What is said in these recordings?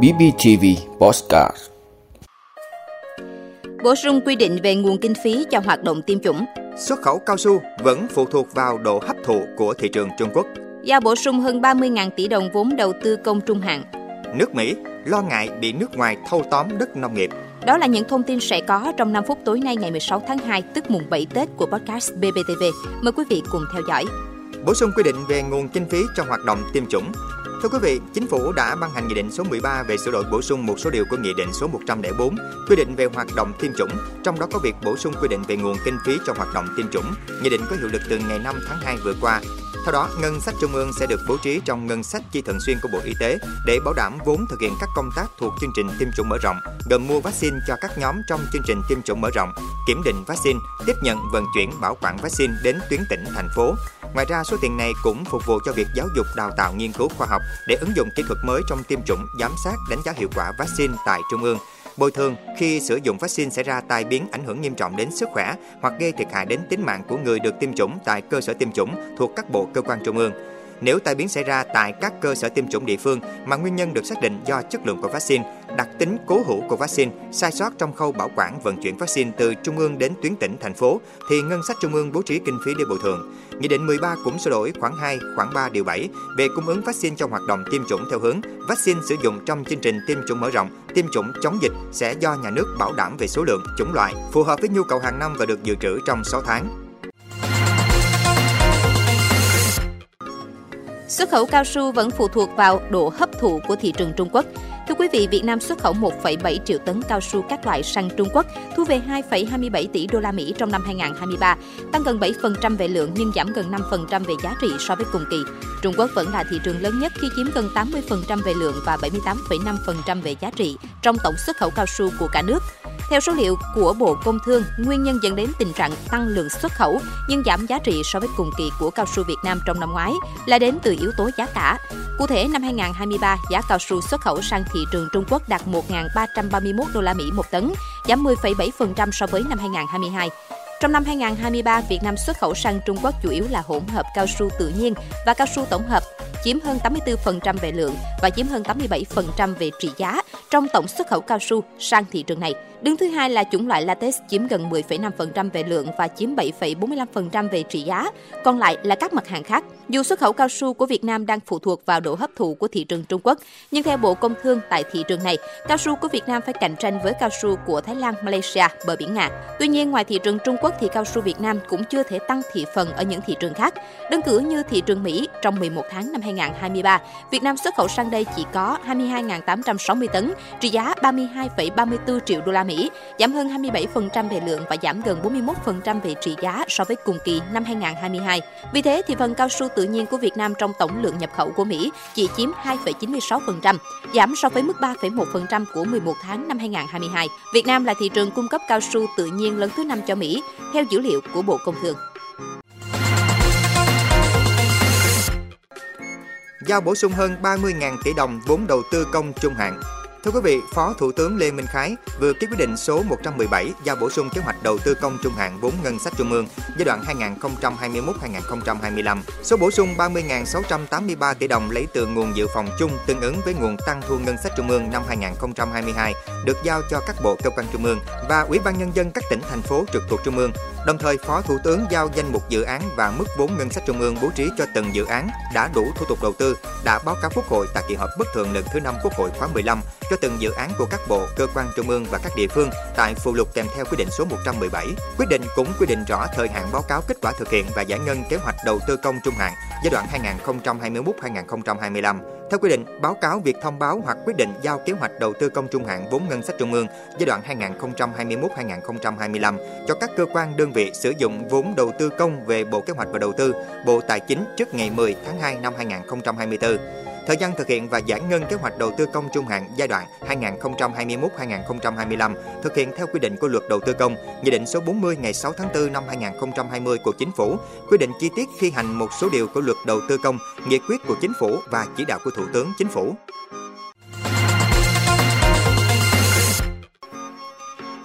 BBTV Postcard Bổ sung quy định về nguồn kinh phí cho hoạt động tiêm chủng. Xuất khẩu cao su vẫn phụ thuộc vào độ hấp thụ của thị trường Trung Quốc. Giao bổ sung hơn 30.000 tỷ đồng vốn đầu tư công trung hạn. Nước Mỹ lo ngại bị nước ngoài thâu tóm đất nông nghiệp. Đó là những thông tin sẽ có trong 5 phút tối nay ngày 16 tháng 2 tức mùng 7 Tết của podcast BBTV. Mời quý vị cùng theo dõi. Bổ sung quy định về nguồn kinh phí cho hoạt động tiêm chủng. Thưa quý vị, Chính phủ đã ban hành Nghị định số 13 về sửa đổi bổ sung một số điều của Nghị định số 104 quy định về hoạt động tiêm chủng, trong đó có việc bổ sung quy định về nguồn kinh phí cho hoạt động tiêm chủng. Nghị định có hiệu lực từ ngày 5 tháng 2 vừa qua. Theo đó, ngân sách trung ương sẽ được bố trí trong ngân sách chi thường xuyên của Bộ Y tế để bảo đảm vốn thực hiện các công tác thuộc chương trình tiêm chủng mở rộng, gồm mua vaccine cho các nhóm trong chương trình tiêm chủng mở rộng, kiểm định vaccine, tiếp nhận vận chuyển bảo quản vaccine đến tuyến tỉnh thành phố. Ngoài ra, số tiền này cũng phục vụ cho việc giáo dục đào tạo nghiên cứu khoa học để ứng dụng kỹ thuật mới trong tiêm chủng, giám sát, đánh giá hiệu quả vaccine tại trung ương bồi thường khi sử dụng vaccine xảy ra tai biến ảnh hưởng nghiêm trọng đến sức khỏe hoặc gây thiệt hại đến tính mạng của người được tiêm chủng tại cơ sở tiêm chủng thuộc các bộ cơ quan trung ương. Nếu tai biến xảy ra tại các cơ sở tiêm chủng địa phương mà nguyên nhân được xác định do chất lượng của vaccine, đặc tính cố hữu của vaccine, sai sót trong khâu bảo quản vận chuyển vaccine từ trung ương đến tuyến tỉnh, thành phố, thì ngân sách trung ương bố trí kinh phí để bồi thường. Nghị định 13 cũng sửa đổi khoảng 2, khoảng 3 điều 7 về cung ứng vaccine trong hoạt động tiêm chủng theo hướng vaccine sử dụng trong chương trình tiêm chủng mở rộng, tiêm chủng chống dịch sẽ do nhà nước bảo đảm về số lượng, chủng loại, phù hợp với nhu cầu hàng năm và được dự trữ trong 6 tháng. Xuất khẩu cao su vẫn phụ thuộc vào độ hấp thụ của thị trường Trung Quốc. Thưa quý vị, Việt Nam xuất khẩu 1,7 triệu tấn cao su các loại sang Trung Quốc, thu về 2,27 tỷ đô la Mỹ trong năm 2023, tăng gần 7% về lượng nhưng giảm gần 5% về giá trị so với cùng kỳ. Trung Quốc vẫn là thị trường lớn nhất khi chiếm gần 80% về lượng và 78,5% về giá trị trong tổng xuất khẩu cao su của cả nước. Theo số liệu của Bộ Công Thương, nguyên nhân dẫn đến tình trạng tăng lượng xuất khẩu nhưng giảm giá trị so với cùng kỳ của cao su Việt Nam trong năm ngoái là đến từ yếu tố giá cả. Cụ thể, năm 2023, giá cao su xuất khẩu sang thị trường Trung Quốc đạt 1.331 đô la Mỹ một tấn, giảm 10,7% so với năm 2022. Trong năm 2023, Việt Nam xuất khẩu sang Trung Quốc chủ yếu là hỗn hợp cao su tự nhiên và cao su tổng hợp, chiếm hơn 84% về lượng và chiếm hơn 87% về trị giá trong tổng xuất khẩu cao su sang thị trường này. Đứng thứ hai là chủng loại latex chiếm gần 10,5% về lượng và chiếm 7,45% về trị giá, còn lại là các mặt hàng khác. Dù xuất khẩu cao su của Việt Nam đang phụ thuộc vào độ hấp thụ của thị trường Trung Quốc, nhưng theo Bộ Công Thương tại thị trường này, cao su của Việt Nam phải cạnh tranh với cao su của Thái Lan, Malaysia, bờ biển Nga. Tuy nhiên, ngoài thị trường Trung Quốc thì cao su Việt Nam cũng chưa thể tăng thị phần ở những thị trường khác. Đơn cử như thị trường Mỹ, trong 11 tháng năm 2023, Việt Nam xuất khẩu sang đây chỉ có 22.860 tấn, trị giá 32,34 triệu đô la Mỹ Mỹ, giảm hơn 27% về lượng và giảm gần 41% về trị giá so với cùng kỳ năm 2022. Vì thế thì phần cao su tự nhiên của Việt Nam trong tổng lượng nhập khẩu của Mỹ chỉ chiếm 2,96%, giảm so với mức 3,1% của 11 tháng năm 2022. Việt Nam là thị trường cung cấp cao su tự nhiên lớn thứ năm cho Mỹ, theo dữ liệu của Bộ Công Thương. Giao bổ sung hơn 30.000 tỷ đồng vốn đầu tư công trung hạn Thưa quý vị, Phó Thủ tướng Lê Minh Khái vừa ký quyết định số 117 giao bổ sung kế hoạch đầu tư công trung hạn vốn ngân sách trung ương giai đoạn 2021-2025. Số bổ sung 30.683 tỷ đồng lấy từ nguồn dự phòng chung tương ứng với nguồn tăng thu ngân sách trung ương năm 2022 được giao cho các bộ cơ quan trung ương và Ủy ban nhân dân các tỉnh thành phố trực thuộc trung ương. Đồng thời, Phó Thủ tướng giao danh mục dự án và mức vốn ngân sách trung ương bố trí cho từng dự án đã đủ thủ tục đầu tư, đã báo cáo Quốc hội tại kỳ họp bất thường lần thứ 5 Quốc hội khóa 15 cho từng dự án của các bộ, cơ quan trung ương và các địa phương tại phụ lục kèm theo quyết định số 117. Quyết định cũng quy định rõ thời hạn báo cáo kết quả thực hiện và giải ngân kế hoạch đầu tư công trung hạn giai đoạn 2021-2025. Theo quy định, báo cáo việc thông báo hoặc quyết định giao kế hoạch đầu tư công trung hạn vốn ngân sách trung ương giai đoạn 2021-2025 cho các cơ quan đơn vị sử dụng vốn đầu tư công về Bộ Kế hoạch và Đầu tư, Bộ Tài chính trước ngày 10 tháng 2 năm 2024. Thời gian thực hiện và giải ngân kế hoạch đầu tư công trung hạn giai đoạn 2021-2025 thực hiện theo quy định của Luật Đầu tư công, Nghị định số 40 ngày 6 tháng 4 năm 2020 của Chính phủ, quy định chi tiết thi hành một số điều của Luật Đầu tư công, nghị quyết của Chính phủ và chỉ đạo của Thủ tướng Chính phủ.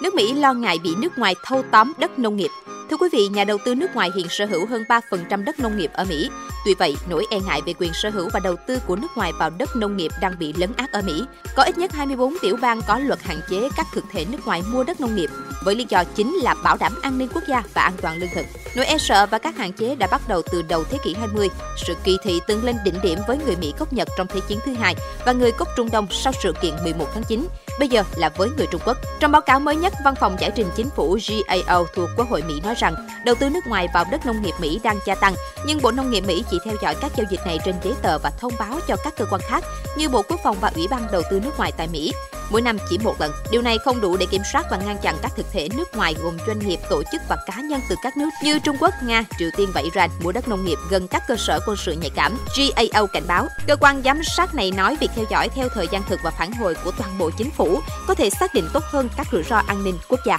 Nước Mỹ lo ngại bị nước ngoài thâu tóm đất nông nghiệp Thưa quý vị, nhà đầu tư nước ngoài hiện sở hữu hơn 3% đất nông nghiệp ở Mỹ. Tuy vậy, nỗi e ngại về quyền sở hữu và đầu tư của nước ngoài vào đất nông nghiệp đang bị lấn át ở Mỹ. Có ít nhất 24 tiểu bang có luật hạn chế các thực thể nước ngoài mua đất nông nghiệp, với lý do chính là bảo đảm an ninh quốc gia và an toàn lương thực. Nỗi e sợ và các hạn chế đã bắt đầu từ đầu thế kỷ 20. Sự kỳ thị từng lên đỉnh điểm với người Mỹ gốc Nhật trong Thế chiến thứ hai và người gốc Trung Đông sau sự kiện 11 tháng 9 bây giờ là với người Trung Quốc. Trong báo cáo mới nhất, Văn phòng Giải trình Chính phủ GAO thuộc Quốc hội Mỹ nói rằng đầu tư nước ngoài vào đất nông nghiệp Mỹ đang gia tăng, nhưng Bộ Nông nghiệp Mỹ chỉ theo dõi các giao dịch này trên giấy tờ và thông báo cho các cơ quan khác như Bộ Quốc phòng và Ủy ban đầu tư nước ngoài tại Mỹ mỗi năm chỉ một lần. Điều này không đủ để kiểm soát và ngăn chặn các thực thể nước ngoài gồm doanh nghiệp, tổ chức và cá nhân từ các nước như Trung Quốc, Nga, Triều Tiên và Iran mua đất nông nghiệp gần các cơ sở quân sự nhạy cảm. GAO cảnh báo, cơ quan giám sát này nói việc theo dõi theo thời gian thực và phản hồi của toàn bộ chính phủ có thể xác định tốt hơn các rủi ro an ninh quốc gia.